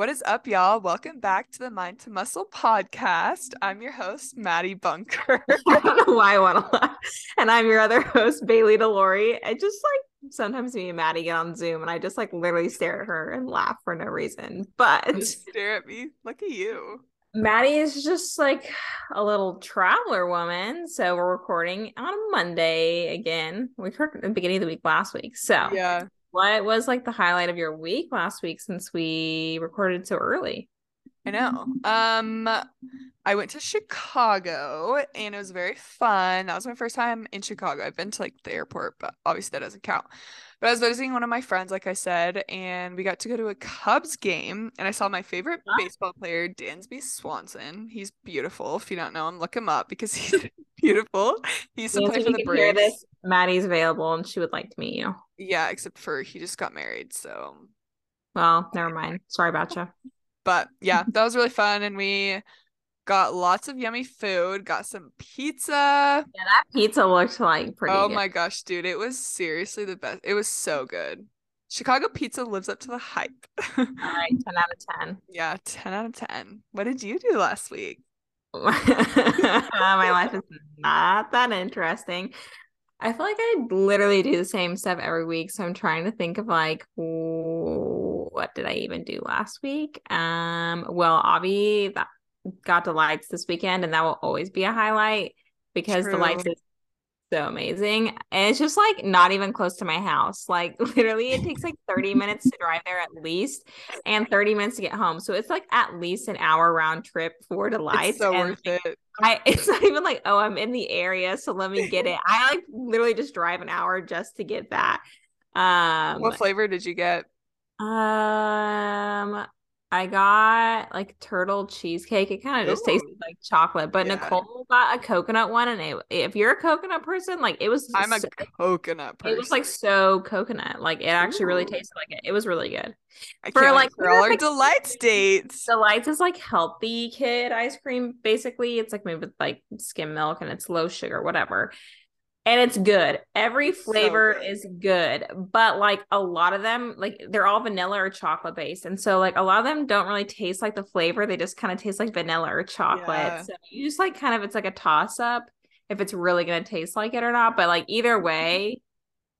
What is up, y'all? Welcome back to the Mind to Muscle podcast. I'm your host, Madie Bunker. I don't know why I want to laugh. And I'm your other host, Baylee Delauri. I just like sometimes me and Madie get on Zoom and I just like literally stare at her and laugh for no reason. But stare at me. Look at you. Madie is just like a little traveler woman. So we're recording on a Monday again. We recorded at the beginning of the week last week. So Yeah. What was like the highlight of your week last week since we recorded so early? I know. Um, I went to Chicago and it was very fun. That was my first time in Chicago. I've been to like the airport, but obviously that doesn't count. But I was visiting one of my friends, like I said, and we got to go to a Cubs game and I saw my favorite baseball player, Dansby Swanson. He's beautiful. If you don't know him, look him up because he's beautiful. He's to play for the Braves. this, Madie's available and she would like to meet you. Yeah, except for he just got married, so Well, never mind. Sorry about you. but yeah, that was really fun and we got lots of yummy food, got some pizza. Yeah, that pizza looked like pretty Oh good. my gosh, dude, it was seriously the best. It was so good. Chicago pizza lives up to the hype. All right, 10 out of 10. Yeah, 10 out of 10. What did you do last week? My life is not that interesting. I feel like I literally do the same stuff every week. So I'm trying to think of like what did I even do last week? Um, well, Avi got the lights this weekend, and that will always be a highlight because the lights is so amazing. And it's just like not even close to my house. Like literally it takes like 30 minutes to drive there at least and 30 minutes to get home. So it's like at least an hour round trip for. It's so and worth it. I it's not even like, oh, I'm in the area, so let me get it. I like literally just drive an hour just to get that. Um What flavor did you get? um I got like turtle cheesecake. It kind of just tasted like chocolate, but Yeah. Nicole got a coconut one and it, if you're a coconut person, like it was I'm a coconut person. it was like so coconut. Like it actually really tasted like it. It was really good. I for, like, for all our perfect- delights dates. Delights is like healthy kid ice cream. Basically, it's like made with like skim milk and it's low sugar, whatever. And it's good. Every It's so flavor good. is good, but like a lot of them, like they're all vanilla or chocolate based, and so like a lot of them don't really taste like the flavor. They just kind of taste like vanilla or chocolate. Yeah. So you just like kind of it's like a toss up if it's really gonna taste like it or not. But like either mm-hmm. way,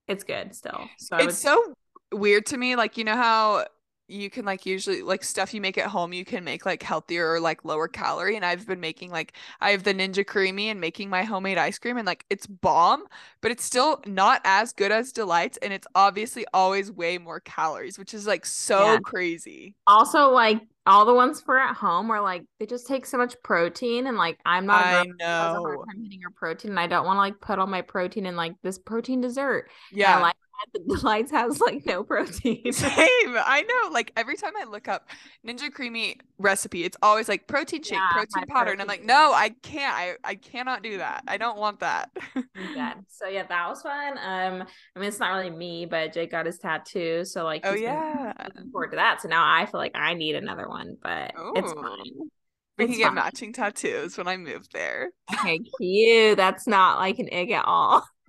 it's good still. So I would it's so weird to me like you know how you can like usually like stuff you make at home you can make like healthier or like lower calorie and I've been making like I have the Ninja Creami and making my homemade ice cream and like it's bomb but it's still not as good as Delights and it's obviously always way more calories which is like so Yeah. crazy also like all the ones for at home are like they just take so much protein and like I'm not I girl who has a hard hitting her protein and I don't want to like put all my protein in like this protein dessert. And yeah like that the lines has like no protein. Same. I know. Like every time I look up Ninja Creami recipe, it's always like protein shake, Yeah, protein powder. And I'm like, no, I can't. I, I cannot do that. I don't want that. Good. So yeah, that was fun. Um, I mean it's not really me, but Jake got his tattoo, so like oh yeah. looking forward to that. So now I feel like I need another one, but it's Ooh. fine. We It's can get matching tattoos when I move there. Okay, cute. That's not like an egg at all.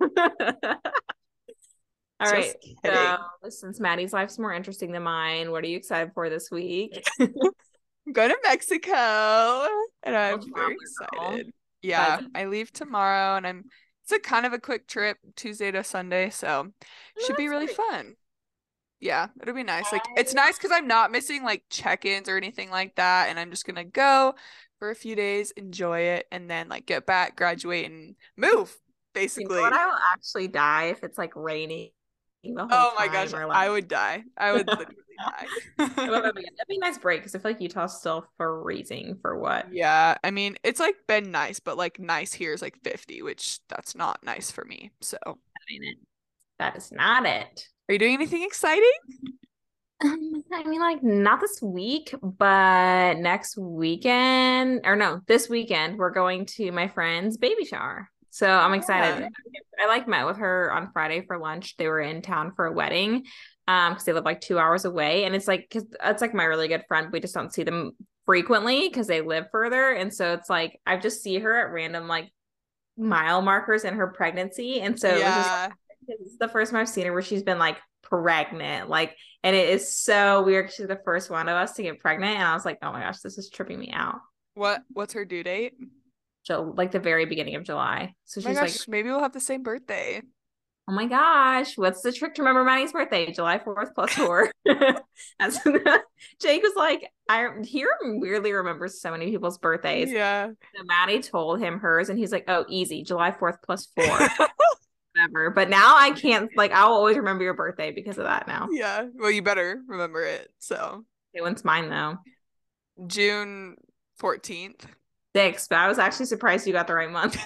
All Just right. kidding. So since Madie's life's more interesting than mine, what are you excited for this week? I'm going to Mexico and I'm traveler very excited. Yeah, I leave tomorrow and I'm it's a kind of a quick trip, Tuesday to Sunday, so oh, should be really great. fun. Yeah, it'll be nice. Like it's nice because I'm not missing like check-ins or anything like that, and I'm just gonna go for a few days, enjoy it, and then like get back, graduate, and move. You Basically. know what? I will actually die if it's like raining Oh my gosh, or, I would die. I would literally die. that'd, be, that'd be a nice break because I feel like Utah's still freezing for what? Yeah, I mean, it's like been nice, but like nice here is like 50, which that's not nice for me. So. That is not it. Are you doing anything exciting? Um, I mean, like not this week, but next weekend, or no, this weekend, we're going to my friend's baby shower. So I'm excited. Yeah. I like met with her on Friday for lunch. They were in town for a wedding, um, because they live like two hours away, and it's like because it's like my really good friend. We just don't see them frequently because they live further, and so it's like I just see her at random like mile markers in her pregnancy, and so just yeah. because it's the first time I've seen her where she's been like pregnant. Like, and it is so weird. She's the first one of us to get pregnant. And I was like, oh my gosh, this is tripping me out. What what's her due date? So like the very beginning of July. So oh she's gosh, like, maybe we'll have the same birthday. Oh my gosh, what's the trick to remember Madie's birthday? July 4th plus four. As Jake was like, I he weirdly remembers so many people's birthdays. Yeah. So Madie told him hers, and he's like, Oh, easy, July 4th plus four. Whatever. But now I can't like I'll always remember your birthday because of that now. Yeah. Well, you better remember it. So okay, when's mine though? June 14th. Six, but I was actually surprised you got the right month.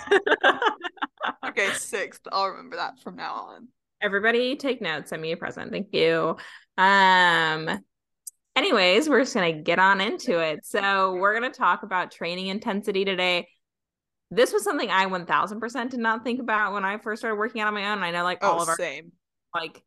okay, sixth. I'll remember that from now on. Everybody take notes. Send me a present. Thank you. Um anyways, we're just gonna get on into it. So we're gonna talk about training intensity today. This was something I 1000% did not think about when I first started working out on my own. I know like all oh, of our same. like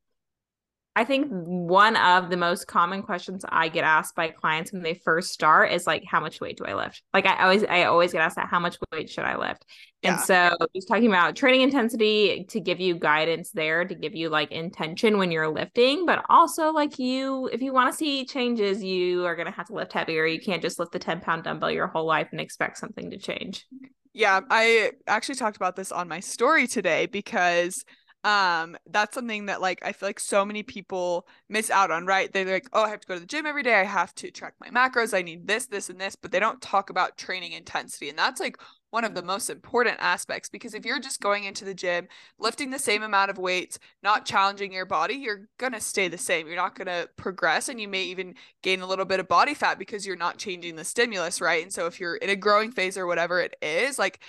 I think one of the most common questions I get asked by clients when they first start is like, how much weight do I lift? Like I always, I always get asked that, how much weight should I lift? Yeah. And so just talking about training intensity to give you guidance there, to give you like intention when you're lifting, but also like you, if you want to see changes, you are going to have to lift heavier. You can't just lift the 10 pound dumbbell your whole life and expect something to change. Yeah, I actually talked about this on my story today because um that's something that like i feel like so many people miss out on right? They're like oh i have to go to the gym every day. I have to track my macros. I need this this and this but they don't talk about training intensity and that's like one of the most important aspects because if you're just going into the gym lifting the same amount of weights not challenging your body you're going to stay the same. You're not going to progress and you may even gain a little bit of body fat because you're not changing the stimulus right? And so if you're in a growing phase or whatever it is like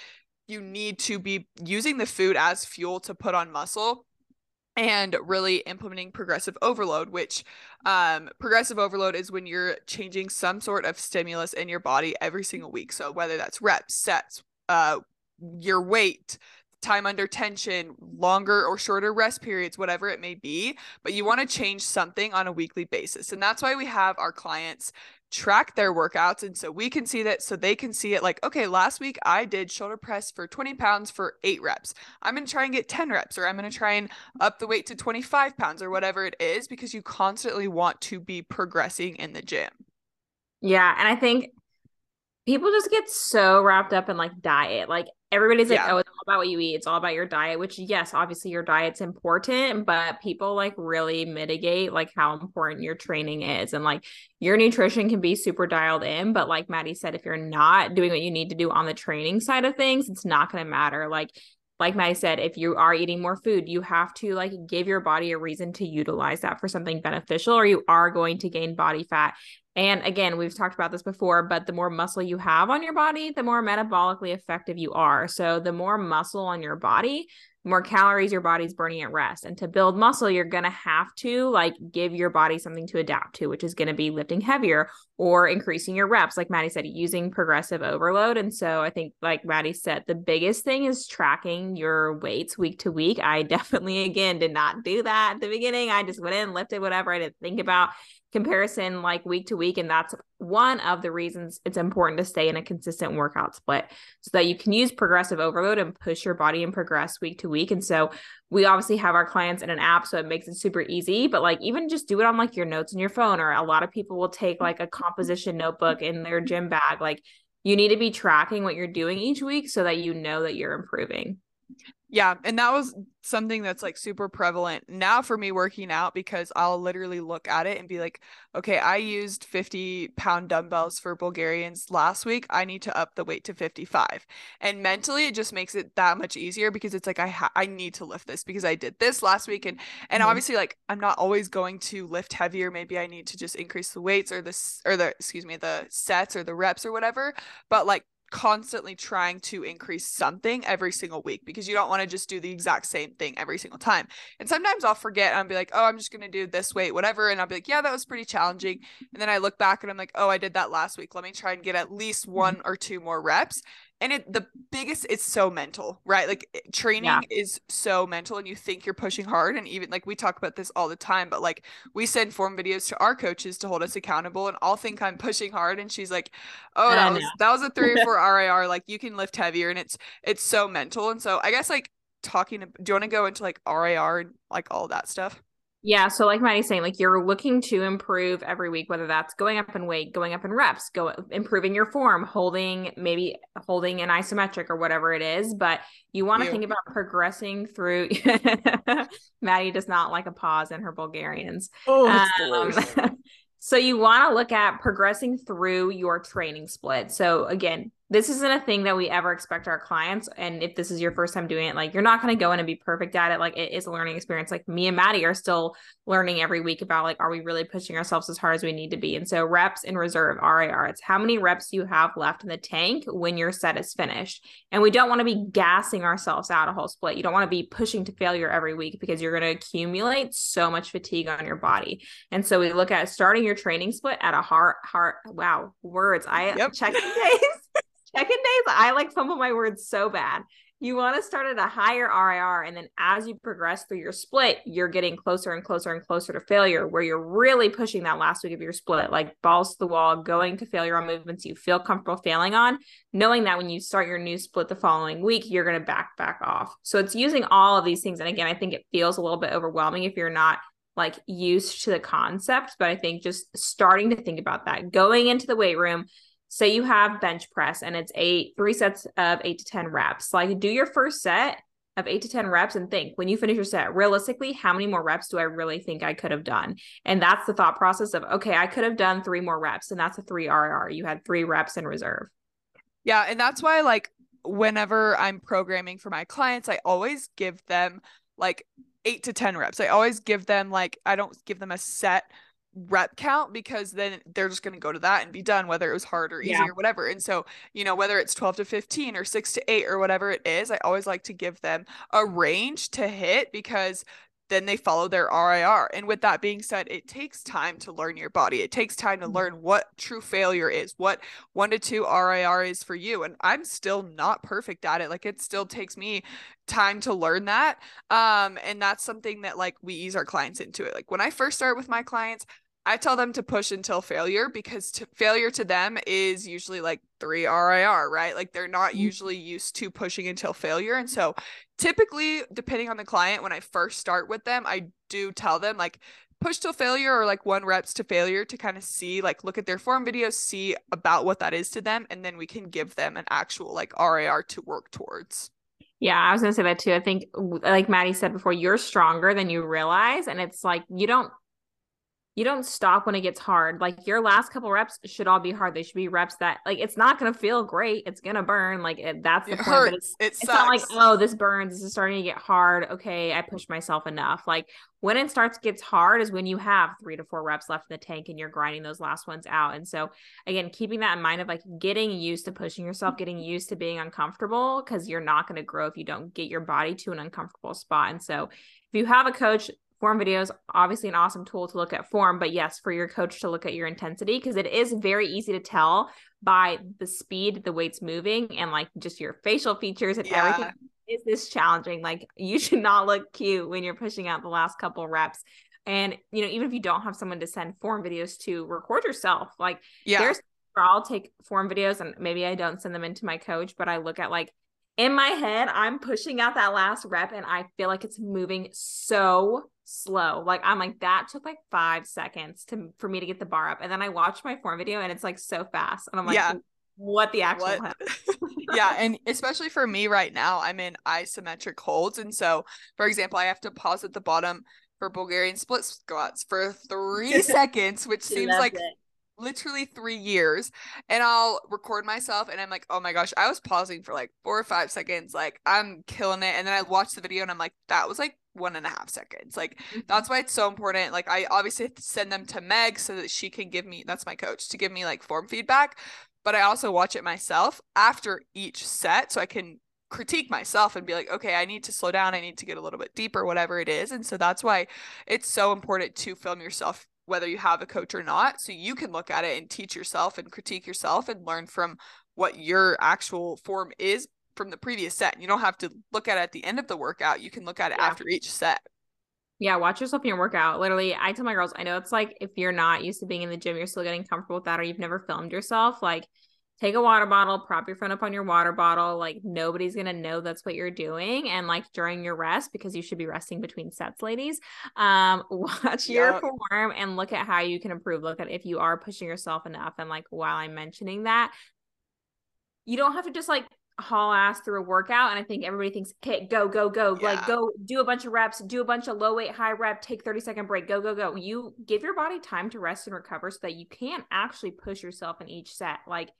you need to be using the food as fuel to put on muscle and really implementing progressive overload which um, progressive overload is when you're changing some sort of stimulus in your body every single week. So whether that's reps sets uh, your weight time under tension longer or shorter rest periods whatever it may be but you want to change something on a weekly basis. And that's why we have our clients track their workouts and so we can see that so they can see it like okay last week i did shoulder press for 20 pounds for eight reps. I'm going to try and get 10 reps or i'm going to try and up the weight to 25 pounds or whatever it is because you constantly want to be progressing in the gym. Yeah and i think people just get so wrapped up in like diet like everybody's like, yeah. oh, it's all about what you eat. It's all about your diet, which yes, obviously your diet's important, but people like really mitigate like how important your training is. And like your nutrition can be super dialed in, but like Madie said, if you're not doing what you need to do on the training side of things, it's not going to matter. Like like Madie said, if you are eating more food, you have to like give your body a reason to utilize that for something beneficial, or you are going to gain body fat. And again, we've talked about this before, but the more muscle you have on your body, the more metabolically effective you are. So the more muscle on your body, more calories your body's burning at rest. And to build muscle, you're going to have to like give your body something to adapt to, which is going to be lifting heavier or increasing your reps. Like Madie said, using progressive overload. And so I think, like Madie said, the biggest thing is tracking your weights week to week. I definitely, again, did not do that at the beginning. I just went in, lifted whatever I didn't think about comparison like week to week. And that's one of the reasons it's important to stay in a consistent workout split so that you can use progressive overload and push your body and progress week to week. And so we obviously have our clients in an app, so it makes it super easy. But like even just do it on like your notes in your phone, or a lot of people will take like a composition notebook in their gym bag. Like you need to be tracking what you're doing each week so that you know that you're improving. Yeah, and that was something that's like super prevalent now for me working out because I'll literally look at it and be like, okay, I used 50 pound dumbbells for Bulgarians last week. I need to up the weight to 55. And mentally it just makes it that much easier because it's like I ha- I need to lift this because I did this last week and and mm-hmm. obviously like I'm not always going to lift heavier. Maybe I need to just increase the weights or the or the excuse me, the sets or the reps or whatever. But like constantly trying to increase something every single week because you don't want to just do the exact same thing every single time. And sometimes I'll forget and I'll be like, oh, I'm just going to do this weight, whatever. And I'll be like, yeah, that was pretty challenging. And then I look back and I'm like, oh, I did that last week. Let me try and get at least mm-hmm. one or two more reps and it the biggest it's so mental right? Like eh, training yeah. is so mental and you think you're pushing hard and even like we talk about this all the time but like we send form videos to our coaches to hold us accountable and i'll think i'm pushing hard and she's like oh that was that was a three or four rir like you can lift heavier. And it's it's so mental. And so i guess like talking do you want to go into like rir and like all that stuff Yeah, so like Madie's saying, like you're looking to improve every week, whether that's going up in weight, going up in reps, go improving your form, holding maybe holding an isometric or whatever it is. But you want to think about progressing through. Madie does not like a pause in her Bulgarians. Oh, um, so you want to look at progressing through your training split. So again, this isn't a thing that we ever expect our clients. And if this is your first time doing it, like you're not going to go in and be perfect at it. Like it is a learning experience. Like me and Madie are still learning every week about like, are we really pushing ourselves as hard as we need to be? And so reps in reserve, RIR, it's how many reps you have left in the tank when your set is finished. And we don't want to be gassing ourselves out a whole split. You don't want to be pushing to failure every week because you're going to accumulate so much fatigue on your body. And so we look at starting your training split at a heart, heart, wow, words. I yep. check days. Check-in days, I like fumble my words so bad. You want to start at a higher RIR, and then as you progress through your split, you're getting closer and closer and closer to failure, where you're really pushing that last week of your split, like balls to the wall, going to failure on movements you feel comfortable failing on, knowing that when you start your new split the following week, you're going to back back off. So it's using all of these things. And again, I think it feels a little bit overwhelming if you're not like used to the concept, but I think just starting to think about that, going into the weight room say you have bench press and it's eight, three sets of eight to 10 reps. Like do your first set of eight to 10 reps and think when you finish your set, realistically, how many more reps do I really think I could have done? And that's the thought process of, okay, I could have done three more reps. And that's a three RR. You had three reps in reserve. Yeah. And that's why, like, whenever I'm programming for my clients, I always give them like eight to 10 reps. I always give them, like, I don't give them a set rep count because then they're just going to go to that and be done whether it was hard or easy yeah. or whatever and so you know whether it's 12 to 15 or 6 to 8 or whatever it is i always like to give them a range to hit because then they follow their RIR. And with that being said, it takes time to learn your body. It takes time to mm-hmm. learn what true failure is, what one to two RIR is for you. And I'm still not perfect at it. Like it still takes me time to learn that. Um, and that's something that like we ease our clients into it. Like when I first start with my clients, I tell them to push until failure because to, failure to them is usually like three RIR, right? Like they're not mm-hmm. usually used to pushing until failure. And so typically, depending on the client, when I first start with them, I do tell them like push till failure or like one reps to failure to kind of see, like look at their form videos, see about what that is to them. And then we can give them an actual like RIR to work towards. Yeah, I was gonna say that too. I think, like Madie said before, you're stronger than you realize, and it's like you don't you don't stop when it gets hard. Like your last couple reps should all be hard. They should be reps that like it's not gonna feel great. It's gonna burn. Like it, that's the it point. Hurts. It's, it it's not like oh this burns. This is starting to get hard. Okay, I pushed myself enough. Like when it starts gets hard is when you have three to four reps left in the tank and you're grinding those last ones out. And so again, keeping that in mind of like getting used to pushing yourself, getting used to being uncomfortable because you're not to grow if you don't get your body to an uncomfortable spot. And so if you have a coach form videos obviously an awesome tool to look at form but yes for your coach to look at your intensity because it is very easy to tell by the speed the weight's moving and like just your facial features and yeah. everything. Is this challenging like you should not look cute when you're pushing out the last couple reps. And you know even if you don't have someone to send form videos to record yourself. Like yeah. there's I'll take form videos and maybe I don't send them into my coach, but I look at like in my head, I'm pushing out that last rep and I feel like it's moving so slow. Like I'm like that took like 5 seconds to for me to get the bar up. And then I watch my form video and it's like so fast. And I'm like yeah. what the actual what? yeah, and especially for me right now, I'm in isometric holds and so for example, I have to pause at the bottom for Bulgarian split squats for 3 seconds, which seems like it literally three years and I'll record myself and I'm like, oh my gosh, I was pausing for like four or five seconds. Like I'm killing it. And then I watch the video and I'm like, that was like one and a half seconds. Like mm-hmm. that's why it's so important. Like I obviously send them to Meg so that she can give me that's my coach to give me like form feedback. But I also watch it myself after each set so I can critique myself and be like, okay, I need to slow down. I need to get a little bit deeper, whatever it is. And so that's why it's so important to film yourself whether you have a coach or not so you can look at it and teach yourself and critique yourself and learn from what your actual form is from the previous set you don't have to look at it at the end of the workout you can look at it yeah. after each set yeah, watch yourself in your workout. Literally, I tell my girls, I know it's like if you're not used to being in the gym, you're still getting comfortable with that, or you've never filmed yourself. Like, take a water bottle, prop your phone up on your water bottle. Like nobody's gonna know that's what you're doing. And like during your rest, because you should be resting between sets, ladies, um, watch your form and look at how you can improve. Look at if you are pushing yourself enough. And like while I'm mentioning that, you don't have to just like haul ass through a workout and i think everybody thinks okay go go go. Yeah. like go do a bunch of reps do a bunch of low weight high rep take 30 second break go go go. You give your body time to rest and recover so that you can actually push yourself in each set. Like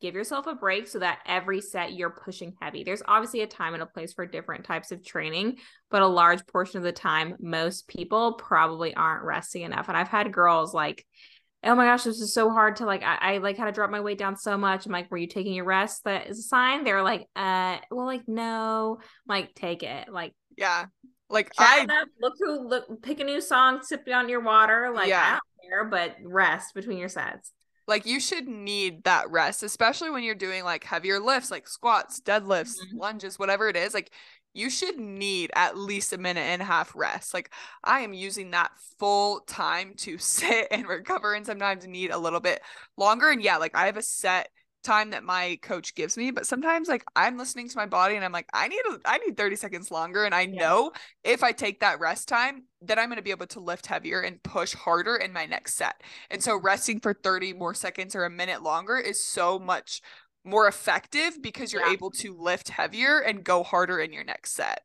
give yourself a break so that every set you're pushing heavy. There's obviously a time and a place for different types of training but a large portion of the time most people probably aren't resting enough and i've had girls like oh my gosh, this is so hard to like, I, I like had to drop my weight down so much. I'm like, were you taking your rest? That is a sign. They're like, uh, well, like, no, I'm like, take it. Like, yeah. Like I up, look who look pick a new song, sip on your water. Like yeah. I don't care, but rest between your sets. Like you should need that rest, especially when you're doing like heavier lifts, like squats, deadlifts, mm-hmm. lunges, whatever it is. Like you should need at least a minute and a half rest. Like I am using that full time to sit and recover and sometimes need a little bit longer. And yeah, like I have a set time that my coach gives me, but sometimes like I'm listening to my body and I'm like, I need a, I need 30 seconds longer. And I yeah. know if I take that rest time, then I'm going to be able to lift heavier and push harder in my next set. And so resting for 30 more seconds or a minute longer is so much more effective because you're yeah. able to lift heavier and go harder in your next set.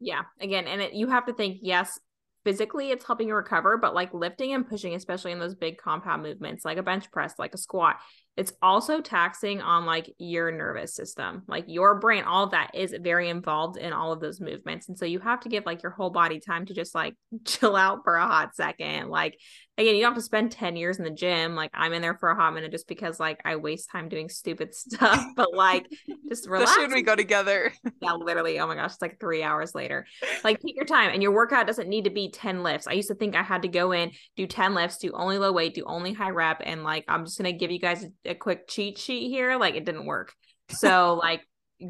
Yeah. Again, and it, you have to think, yes, physically it's helping you recover, but like lifting and pushing, especially in those big compound movements, like a bench press, like a squat, it's also taxing on like your nervous system like your brain all of that is very involved in all of those movements and so you have to give like your whole body time to just like chill out for a hot second like again you don't have to spend 10 years in the gym like i'm in there for a hot minute just because like i waste time doing stupid stuff but like just relax should we go together yeah literally oh my gosh it's like three hours later like take your time and your workout doesn't need to be 10 lifts i used to think i had to go in do 10 lifts do only low weight do only high rep and like i'm just gonna give you guys a quick cheat sheet here, like it didn't work. So like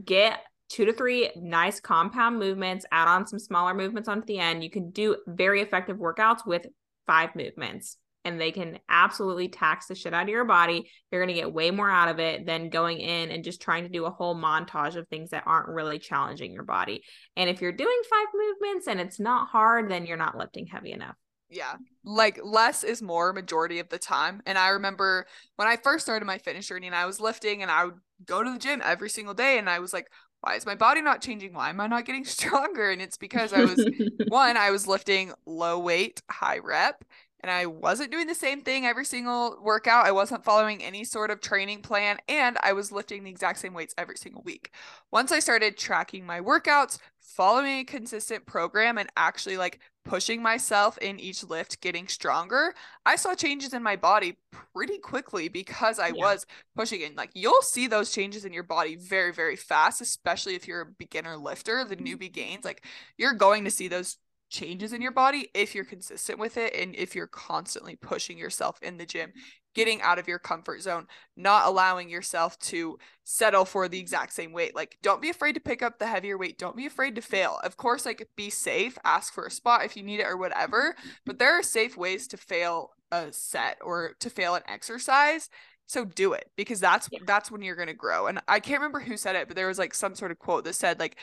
get two to three nice compound movements, add on some smaller movements onto the end. You can do very effective workouts with five movements and they can absolutely tax the shit out of your body. You're going to get way more out of it than going in and just trying to do a whole montage of things that aren't really challenging your body. And if you're doing five movements and it's not hard, then you're not lifting heavy enough yeah like less is more majority of the time and i remember when i first started my fitness journey and i was lifting and i would go to the gym every single day and i was like why is my body not changing? Why am i not getting stronger? And it's because i was one i was lifting low weight high rep and I wasn't doing the same thing every single workout. I wasn't following any sort of training plan, and I was lifting the exact same weights every single week. Once I started tracking my workouts, following a consistent program, and actually like pushing myself in each lift, getting stronger, I saw changes in my body pretty quickly because I yeah. was pushing in. Like you'll see those changes in your body very, very fast, especially if you're a beginner lifter, the mm-hmm. newbie gains. Like you're going to see those changes in your body if you're consistent with it and if you're constantly pushing yourself in the gym getting out of your comfort zone not allowing yourself to settle for the exact same weight. Like don't be afraid to pick up the heavier weight. Don't be afraid to fail. Of course like be safe. Ask for a spot if you need it or whatever but there are safe ways to fail a set or to fail an exercise so do it because that's yeah. that's when you're going to grow. And i can't remember who said it but there was like some sort of quote that said like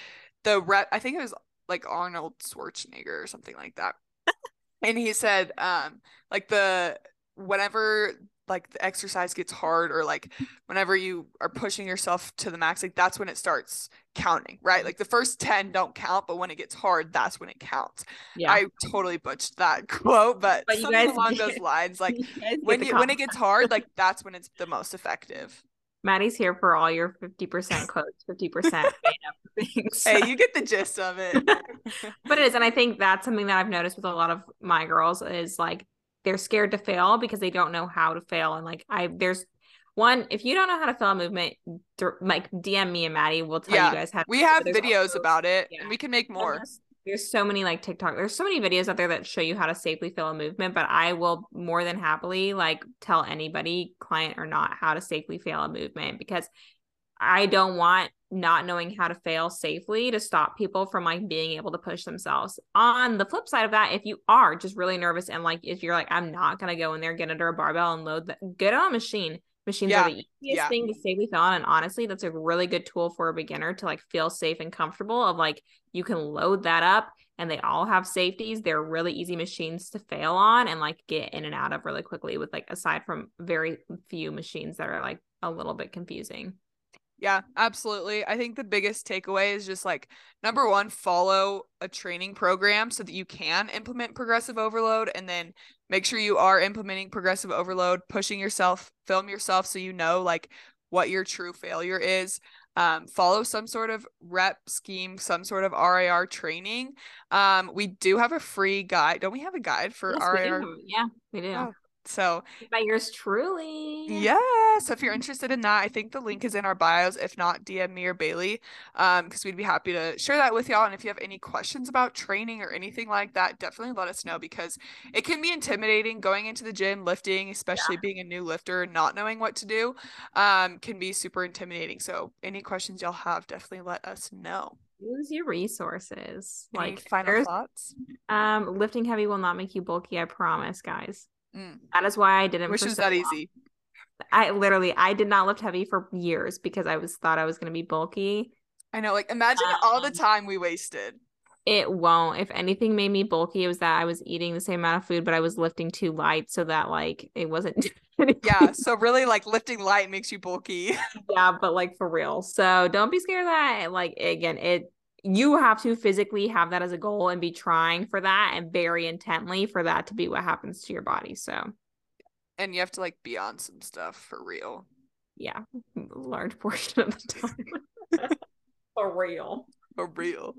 the rep i think it was like Arnold Schwarzenegger or something like that. and he said, um, like the whenever like the exercise gets hard or like whenever you are pushing yourself to the max, like that's when it starts counting, right? Like the first 10 don't count, but when it gets hard, that's when it counts. Yeah. I totally butched that quote, but, but something along those lines, like when you, when it gets hard, like that's when it's the most effective. Madie's here for all your 50% quotes, 50% made up things. Hey, you get the gist of it. but it is. And I think that's something that I've noticed with a lot of my girls is like they're scared to fail because they don't know how to fail. And like I there's one, if you don't know how to fail a movement, like DM me and Madie, we'll tell yeah, you guys how. To We have videos also, about it, yeah. and we can make more there's so many like TikTok, there's so many videos out there that show you how to safely fill a movement, but I will more than happily like tell anybody, client or not, how to safely fail a movement because I don't want not knowing how to fail safely to stop people from like being able to push themselves. On the flip side of that, if you are just really nervous and like if you're like, I'm not gonna go in there, get under a barbell and load that, get on a machine, Machines Yeah, are the easiest yeah. thing to safely feel on. And honestly, that's a really good tool for a beginner to like feel safe and comfortable of like you can load that up and they all have safeties. They're really easy machines to fail on and like get in and out of really quickly with like aside from very few machines that are like a little bit confusing. Yeah, absolutely. I think the biggest takeaway is just like number one, follow a training program so that you can implement progressive overload and then make sure you are implementing progressive overload, pushing yourself, film yourself so you know like what your true failure is. Um, follow some sort of rep scheme, some sort of RIR training. Um, we do have a free guide. Don't we have a guide for Yes, RIR? Yeah, we do. Oh, So By yours truly. yeah, so if you're interested in that, I think the link is in our bios. If not, DM me or Baylee, um, because we'd be happy to share that with y'all. And if you have any questions about training or anything like that, definitely let us know because it can be intimidating going into the gym, lifting, especially being a new lifter, and not knowing what to do, um, can be super intimidating. So any questions y'all have, definitely let us know. Use your resources. Any like final thoughts? um lifting heavy will not make you bulky, I promise, guys. Mm, That is why I didn't it was so that long. easy. I literally I did not lift heavy for years because I was thought I was gonna be bulky. I know, like imagine all the Um, time we wasted. It won't. If anything made me bulky, it was that I was eating the same amount of food, but I was lifting too light so that like it wasn't Yeah, so really like lifting light makes you bulky. yeah, but like for real. So don't be scared of that. Like again, it you have to physically have that as a goal and be trying for that and very intently for that to be what happens to your body. So and you have to like be on some stuff for real. yeah, a large portion of the time. for real. For real.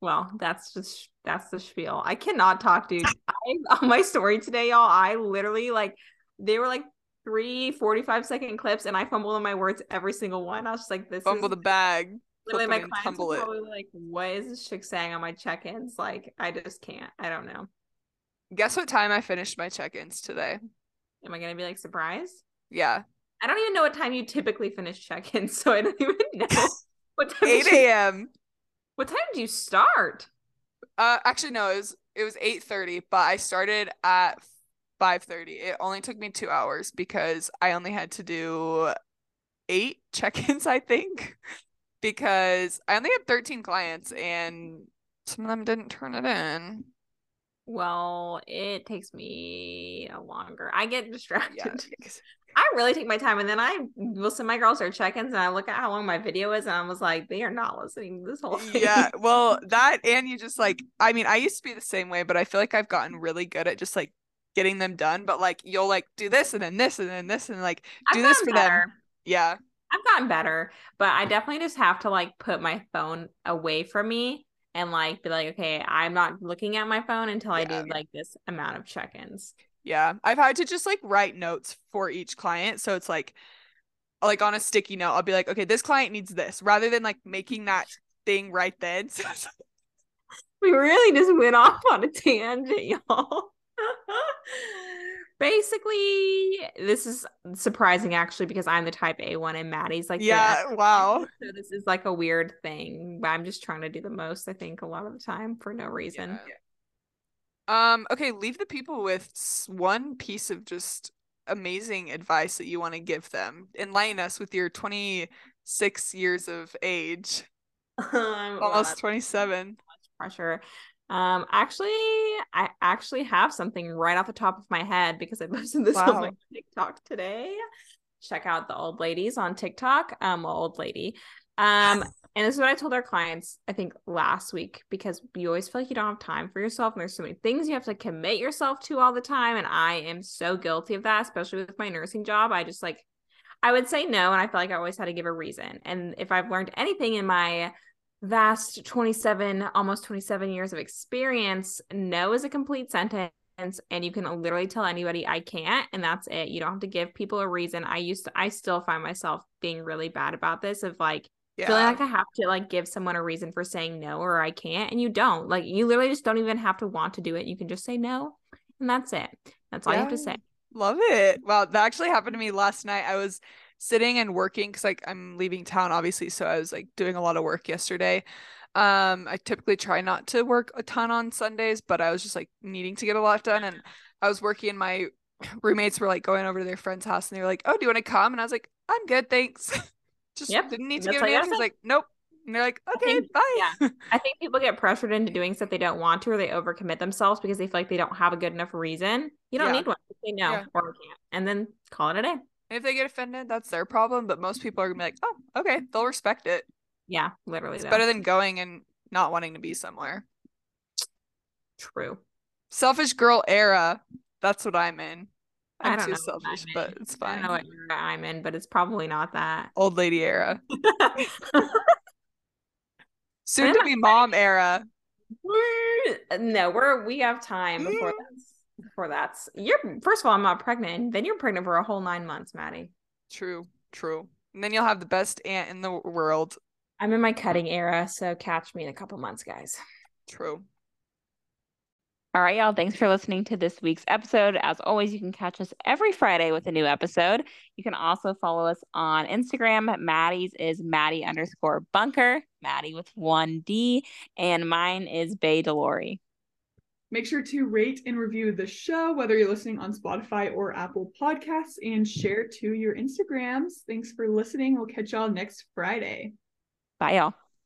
Well, that's just that's the spiel. I cannot talk, dude. I on my story today, y'all. I literally like they were like three 45 second clips, and I fumbled on my words every single one. I was just like, this Fumble is the bag. Literally my clients tumble were it. probably like, what is this chick saying on my check-ins? Like, I just can't. I don't know. Guess what time I finished my check-ins today? Am I gonna be like surprised? Yeah. I don't even know what time you typically finish check-ins, so I don't even know what time. 8 did you- a.m. What time do you start? Uh actually no, it was it was 8:30, but I started at 5:30. It only took me 2 hours because I only had to do 8 check-ins, I think. Because I only had 13 clients and some of them didn't turn it in. Well, it takes me a longer. I get distracted. Yeah. because- I really take my time and then I will send my girls their check-ins and I look at how long my video is and I was like, they are not listening this whole thing. Yeah, well, that and you just like I mean, I used to be the same way, but I feel like I've gotten really good at just like getting them done, but like you'll like do this and then this and then this and like I've do this for them. Yeah. I've gotten better, but I definitely just have to like put my phone away from me and like be like, okay, I'm not looking at my phone until I do like this amount of check-ins. Yeah. I've had to just like write notes for each client. So it's like like on a sticky note, I'll be like, okay, this client needs this rather than like making that thing right then. So We really just went off on a tangent, y'all. Basically, this is surprising actually because I'm the type A one and Madie's like yeah, wow. So this is like a weird thing, but I'm just trying to do the most, I think, a lot of the time for no reason. Um, okay, leave the people with one piece of just amazing advice that you want to give them. Enlighten us with your 26 years of age, Um, almost that's 27. pressure. Um, actually, I actually have something right off the top of my head because I posted this on my TikTok today. Check out the old ladies on TikTok. Um, well, old lady. Um, and this is what I told our clients, I think last week, because you always feel like you don't have time for yourself, and there's so many things you have to commit yourself to all the time. And I am so guilty of that, especially with my nursing job. I just like I would say no, and I feel like I always had to give a reason. And if I've learned anything in my vast 27 almost 27 years of experience. No is a complete sentence and you can literally tell anybody i can't and that's it. You don't have to give people a reason. I used to i still find myself being really bad about this of like feeling like i have to like give someone a reason for saying no or i can't and you don't. Like you literally just don't even have to want to do it. You can just say no and that's it. That's all you have to say. Love it. Wow, that actually happened to me last night. I was sitting and working because like I'm leaving town, obviously, so I was like doing a lot of work yesterday. Um, I typically try not to work a ton on Sundays, but I was just like needing to get a lot done, and I was working in my roommates were like going over to their friend's house and they were like, "Oh, do you want to come?" And I was like, "I'm good, thanks." Just Yep, didn't need to that's give an answer. gotta It's say. like, nope. And they're like, okay, think- bye. yeah. I think people get pressured into doing stuff they don't want to, or they overcommit themselves because they feel like they don't have a good enough reason. You don't Yeah. need one. Just Say no Yeah. or can't, and then call it a day. And if they get offended, that's their problem. But most people are gonna be like, oh, okay, they'll respect it. Yeah, literally. It's though. better than going and not wanting to be somewhere. True. Selfish girl era. That's what I'm in. I I'm too selfish, but it's I don't fine. know what era I'm in, but it's probably not that. Old lady era. Soon to be mom era. no, we're we have time before before that's you're first of all, I'm not pregnant. Then you're pregnant for a whole nine months, Madie. True, true. And then you'll have the best aunt in the world. I'm in my cutting era, so catch me in a couple months, guys. True. All right, y'all. Thanks for listening to this week's episode. As always, you can catch us every Friday with a new episode. You can also follow us on Instagram. Madie's is Madie underscore bunker, Madie with one D, and mine is Bay Delauri. Make sure to rate and review the show, whether you're listening on Spotify or Apple Podcasts, and share to your Instagrams. Thanks for listening. We'll catch y'all next Friday. Bye, y'all.